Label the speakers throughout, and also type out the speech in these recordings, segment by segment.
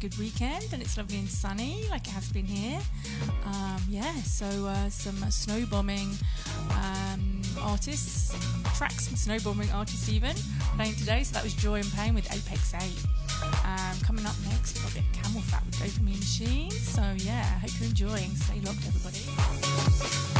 Speaker 1: good weekend and it's lovely and sunny like it has been here. Um, yeah, so uh, some snow bombing um, artists, tracks from snow bombing artists even playing today. So that was Joy and Pain with Apex 8. Um, coming up next, we've got a bit of CamelPhat with Dopamine Machine. So yeah, I hope you're enjoying. Stay locked, everybody.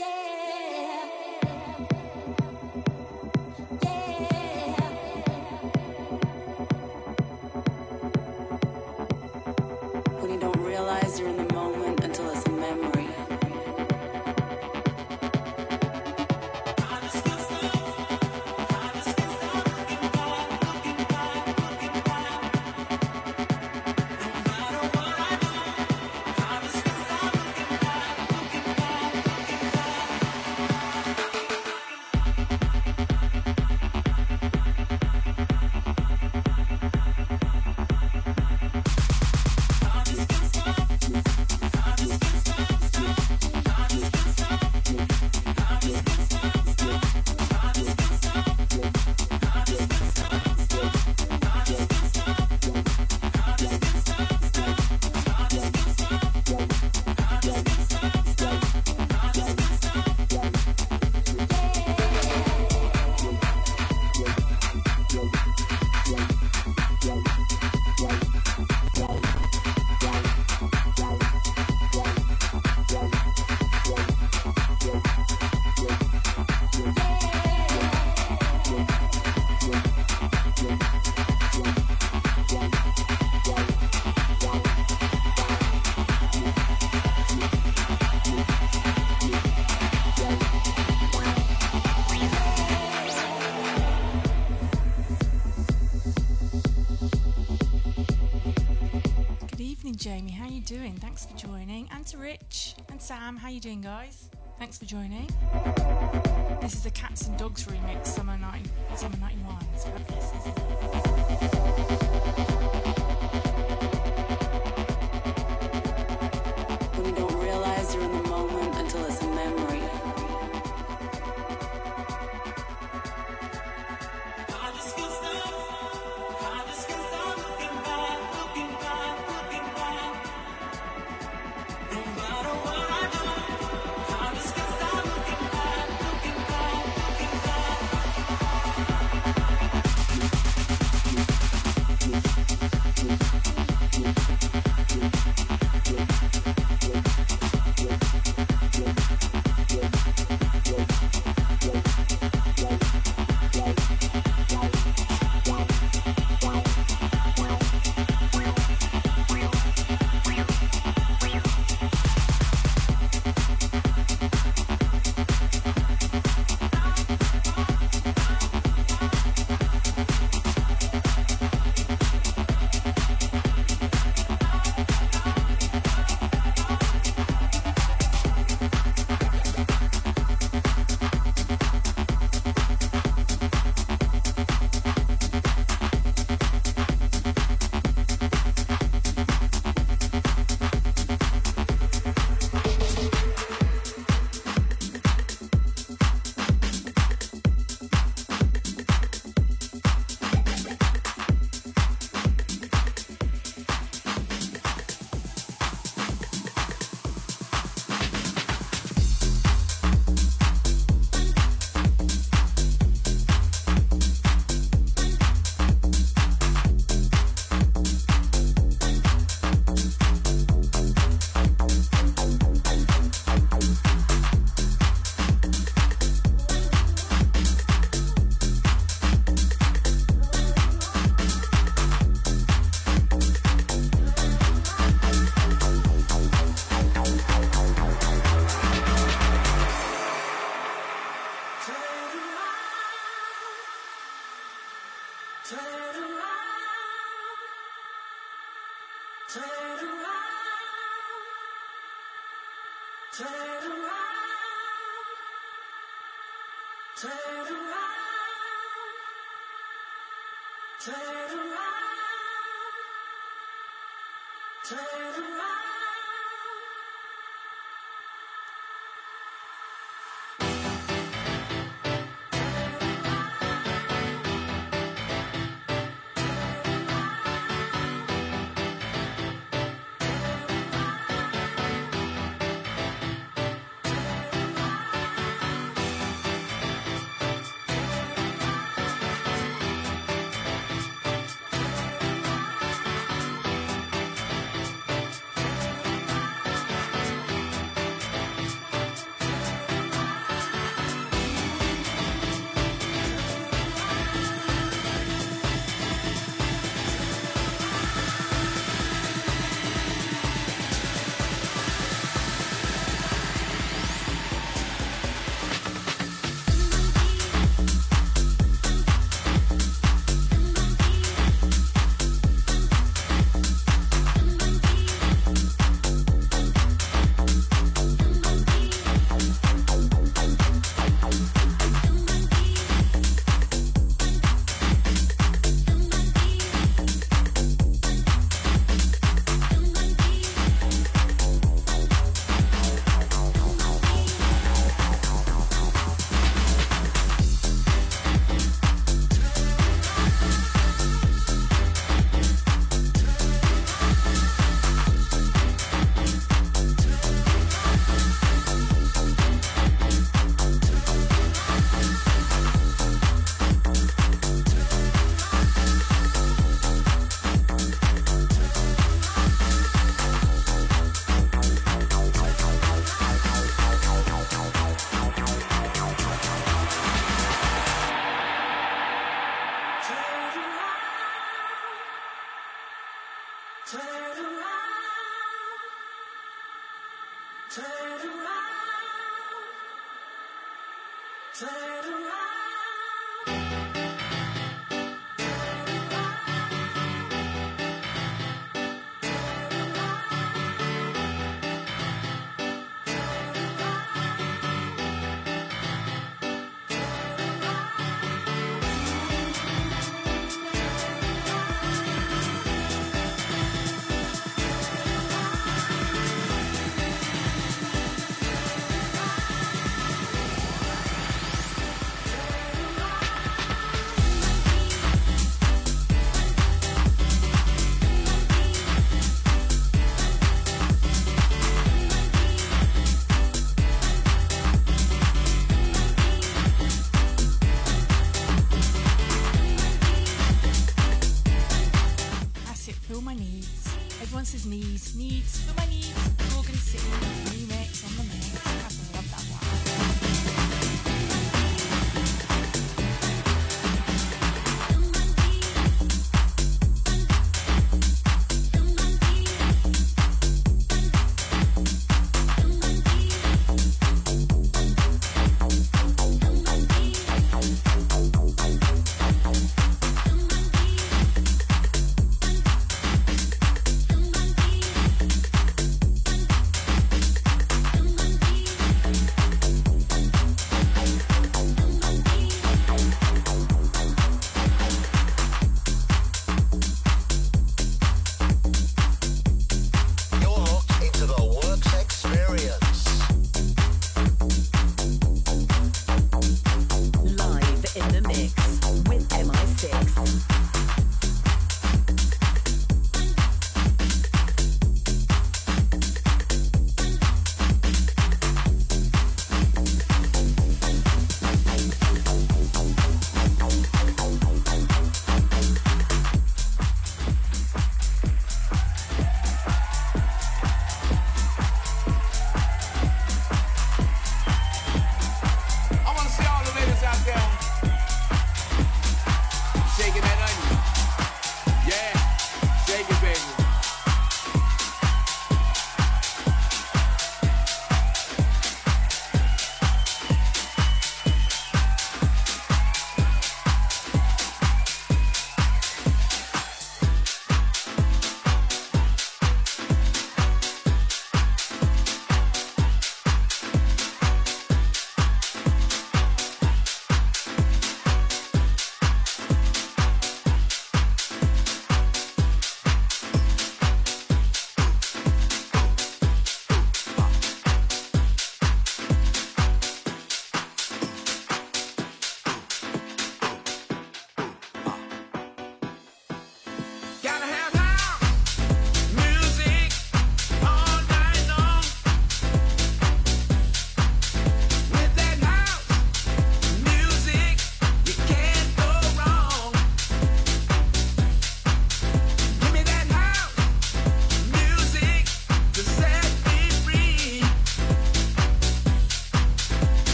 Speaker 1: Yeah. To Rich and Sam, how you doing, guys? Thanks for joining. This is the Cats and Dogs remix, summer 90, summer 91.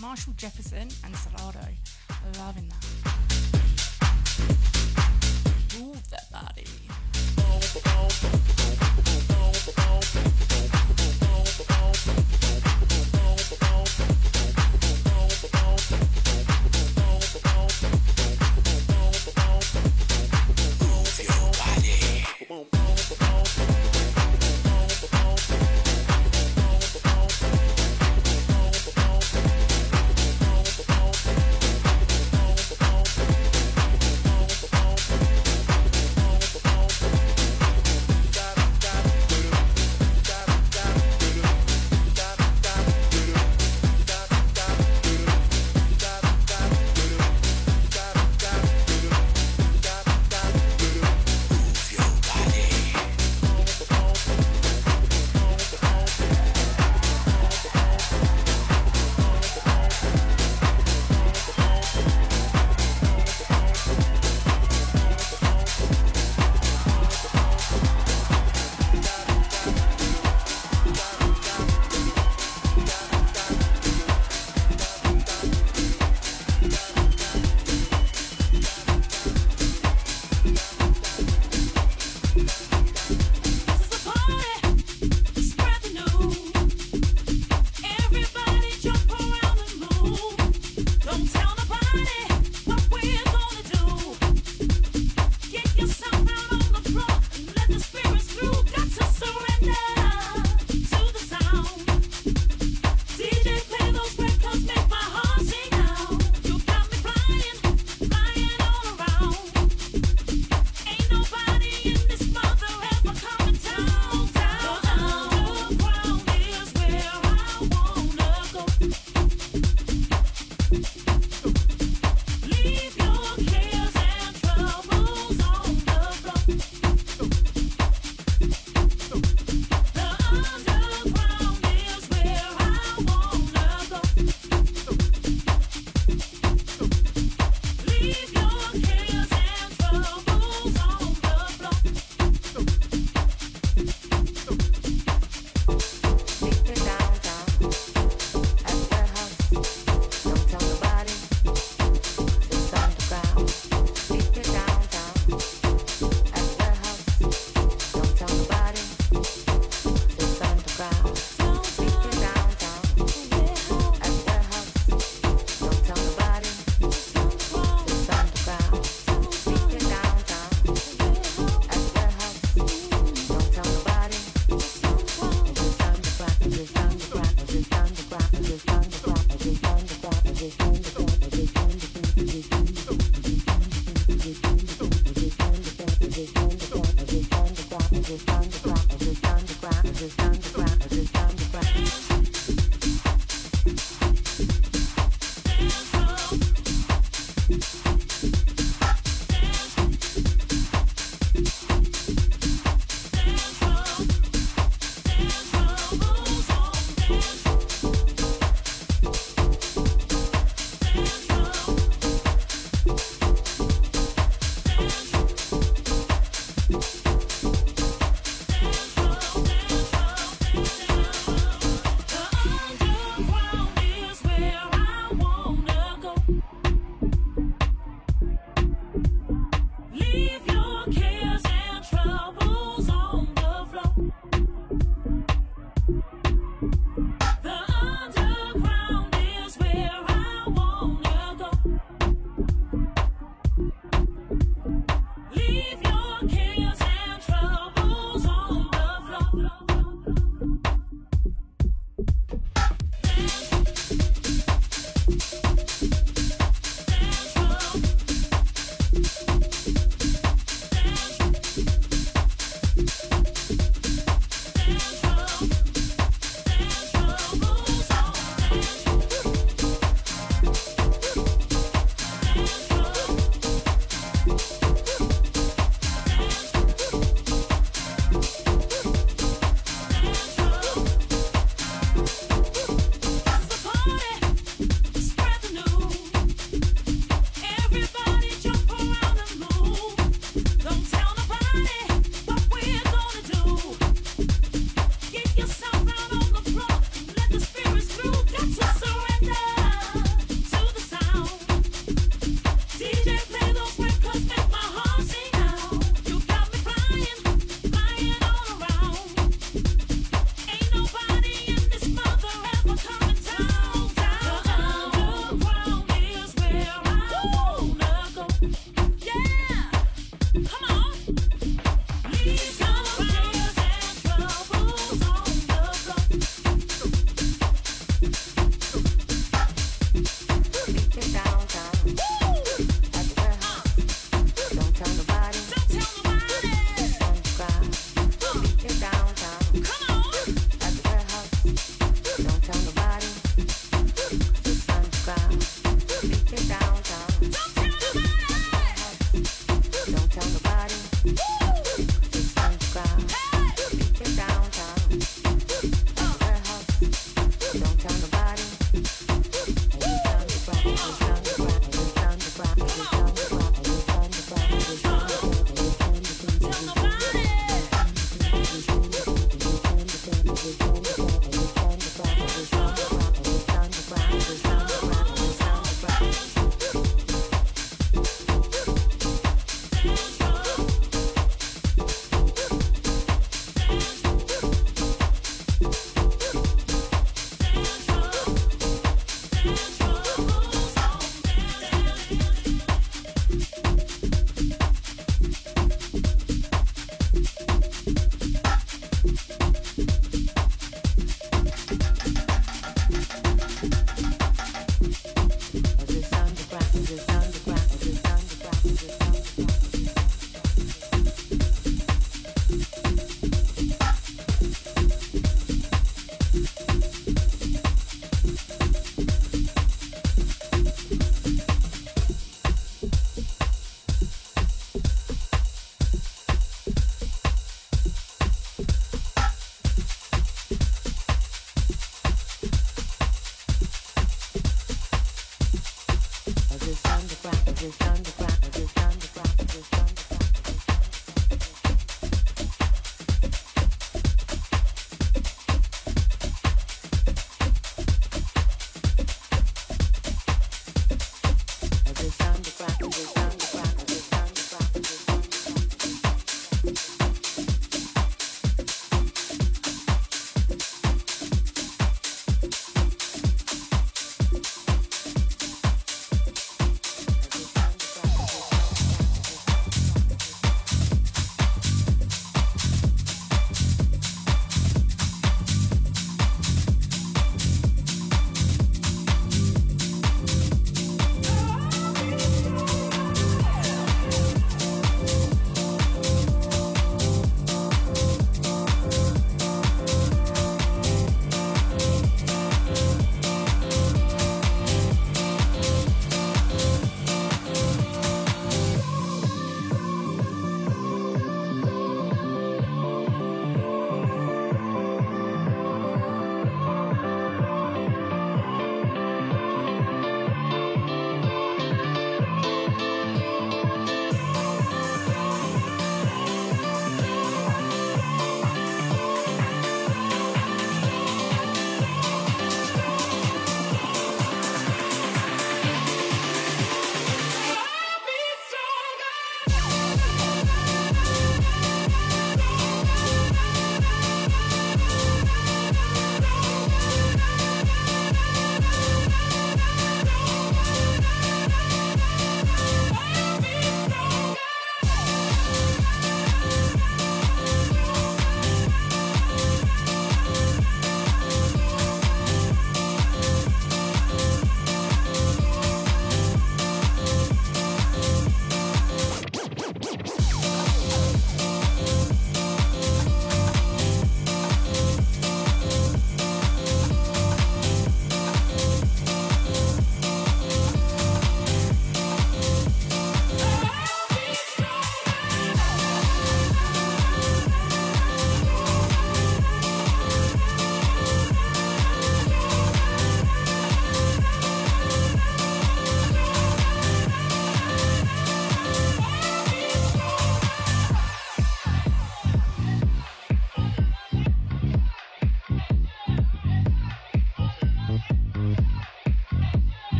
Speaker 2: Marshall, Jefferson and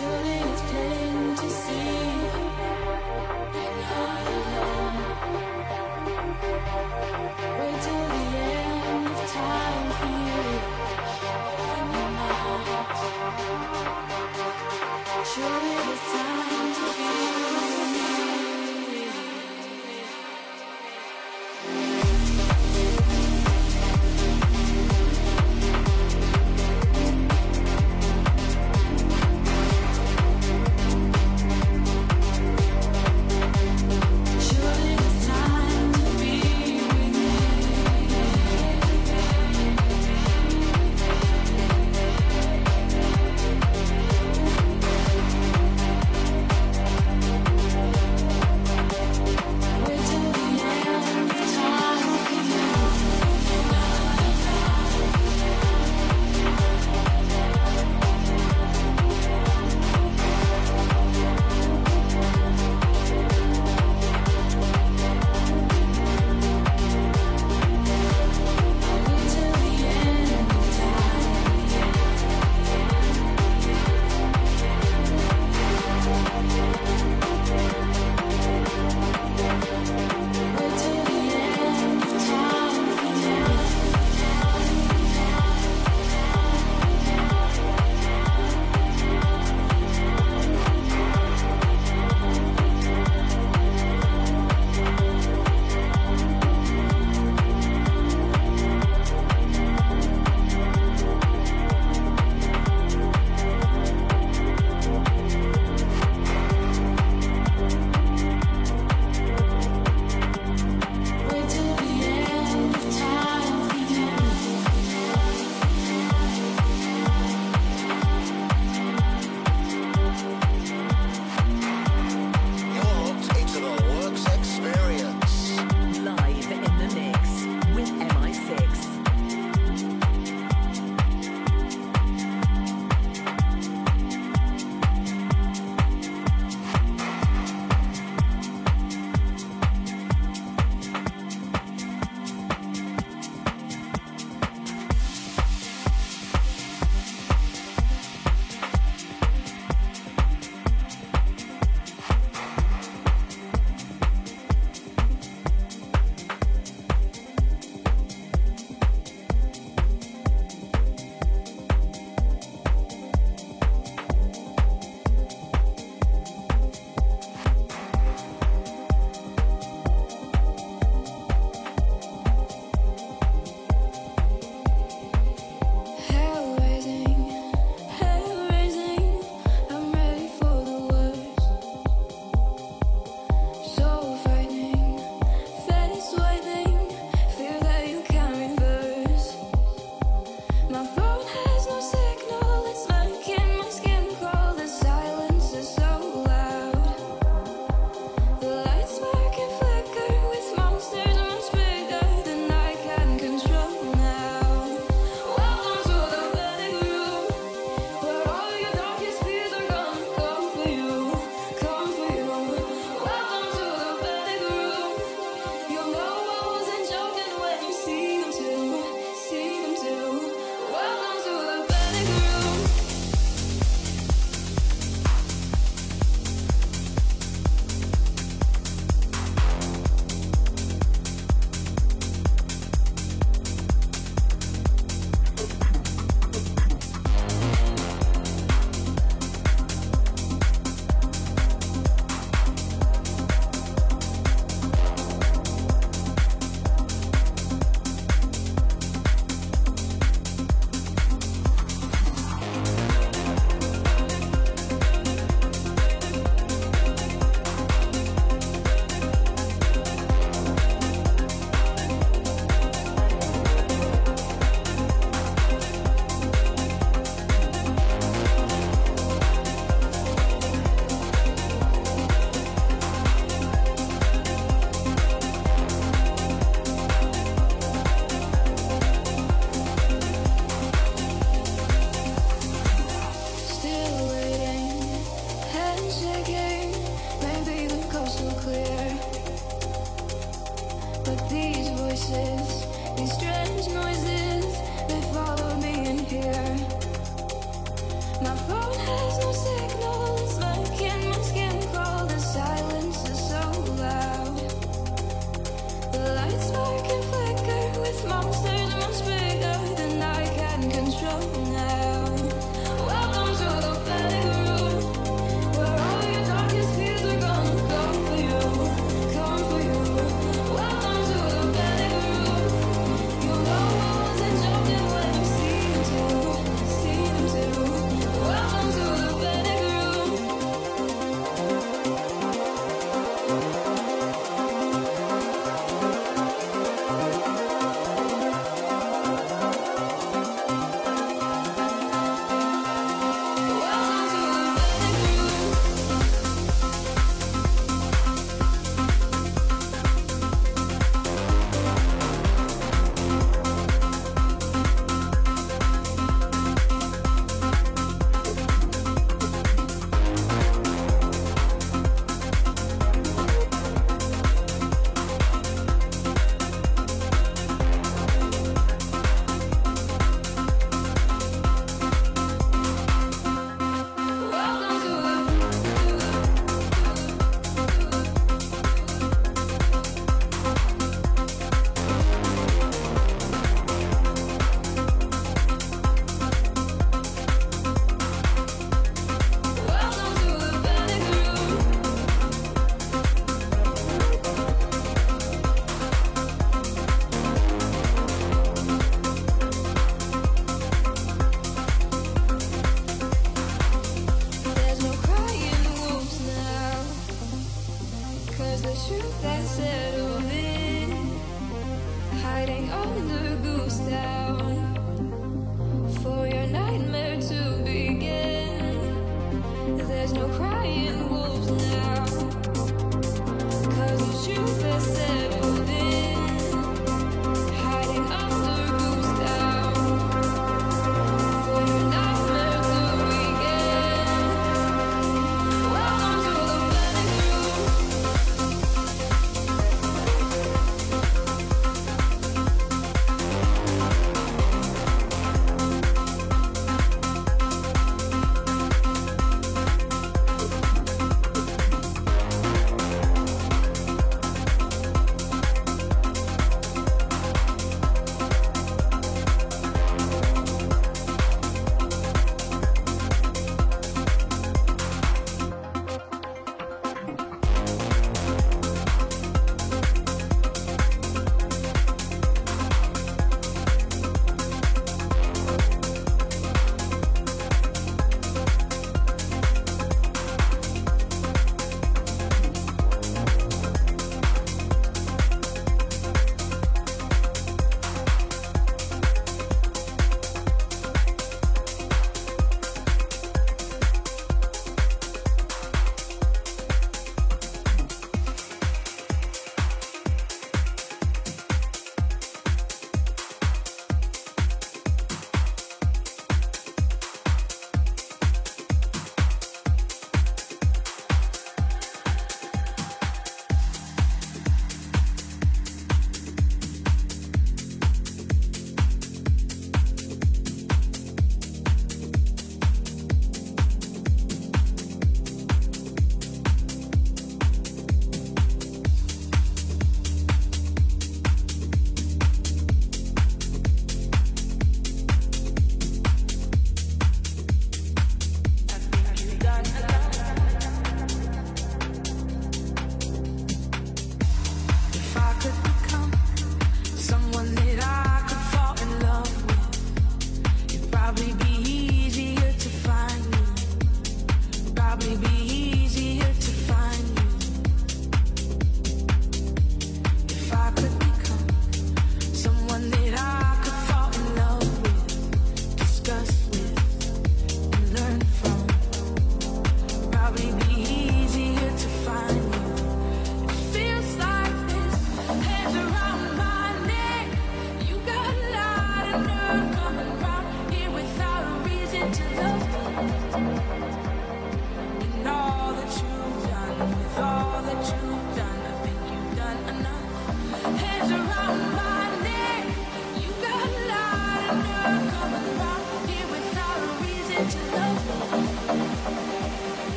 Speaker 3: Surely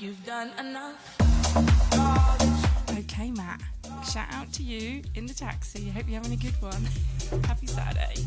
Speaker 4: You've done enough.
Speaker 5: Okay, Matt. Shout out to you in the taxi. Hope you're having a good one. Happy Saturday.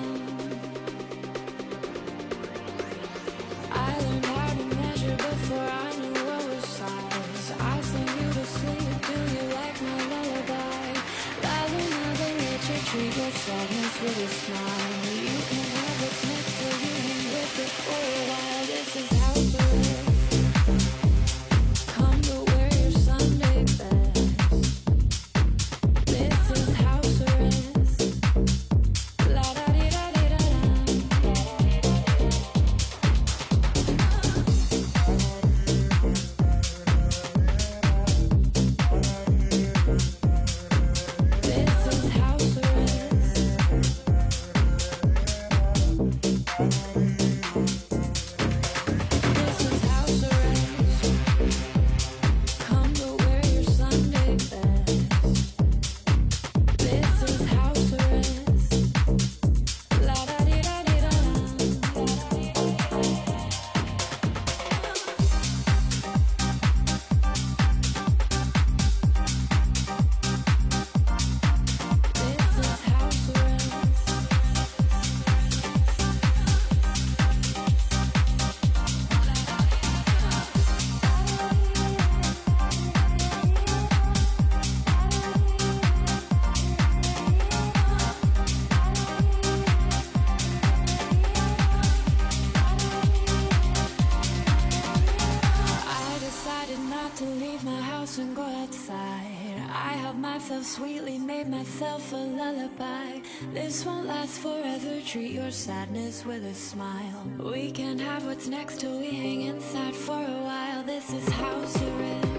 Speaker 3: house and go outside. I have myself sweetly made myself a lullaby. This won't last forever. Treat your sadness with a smile. We can have what's next till we hang inside for a while. This is house arrest.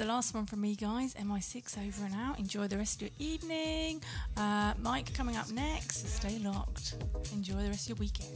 Speaker 6: the
Speaker 5: last one from me,
Speaker 7: guys. Em i6 over and out. Enjoy the rest of your evening. Uh, Mike coming up next. Stay locked. Enjoy the rest of your weekend.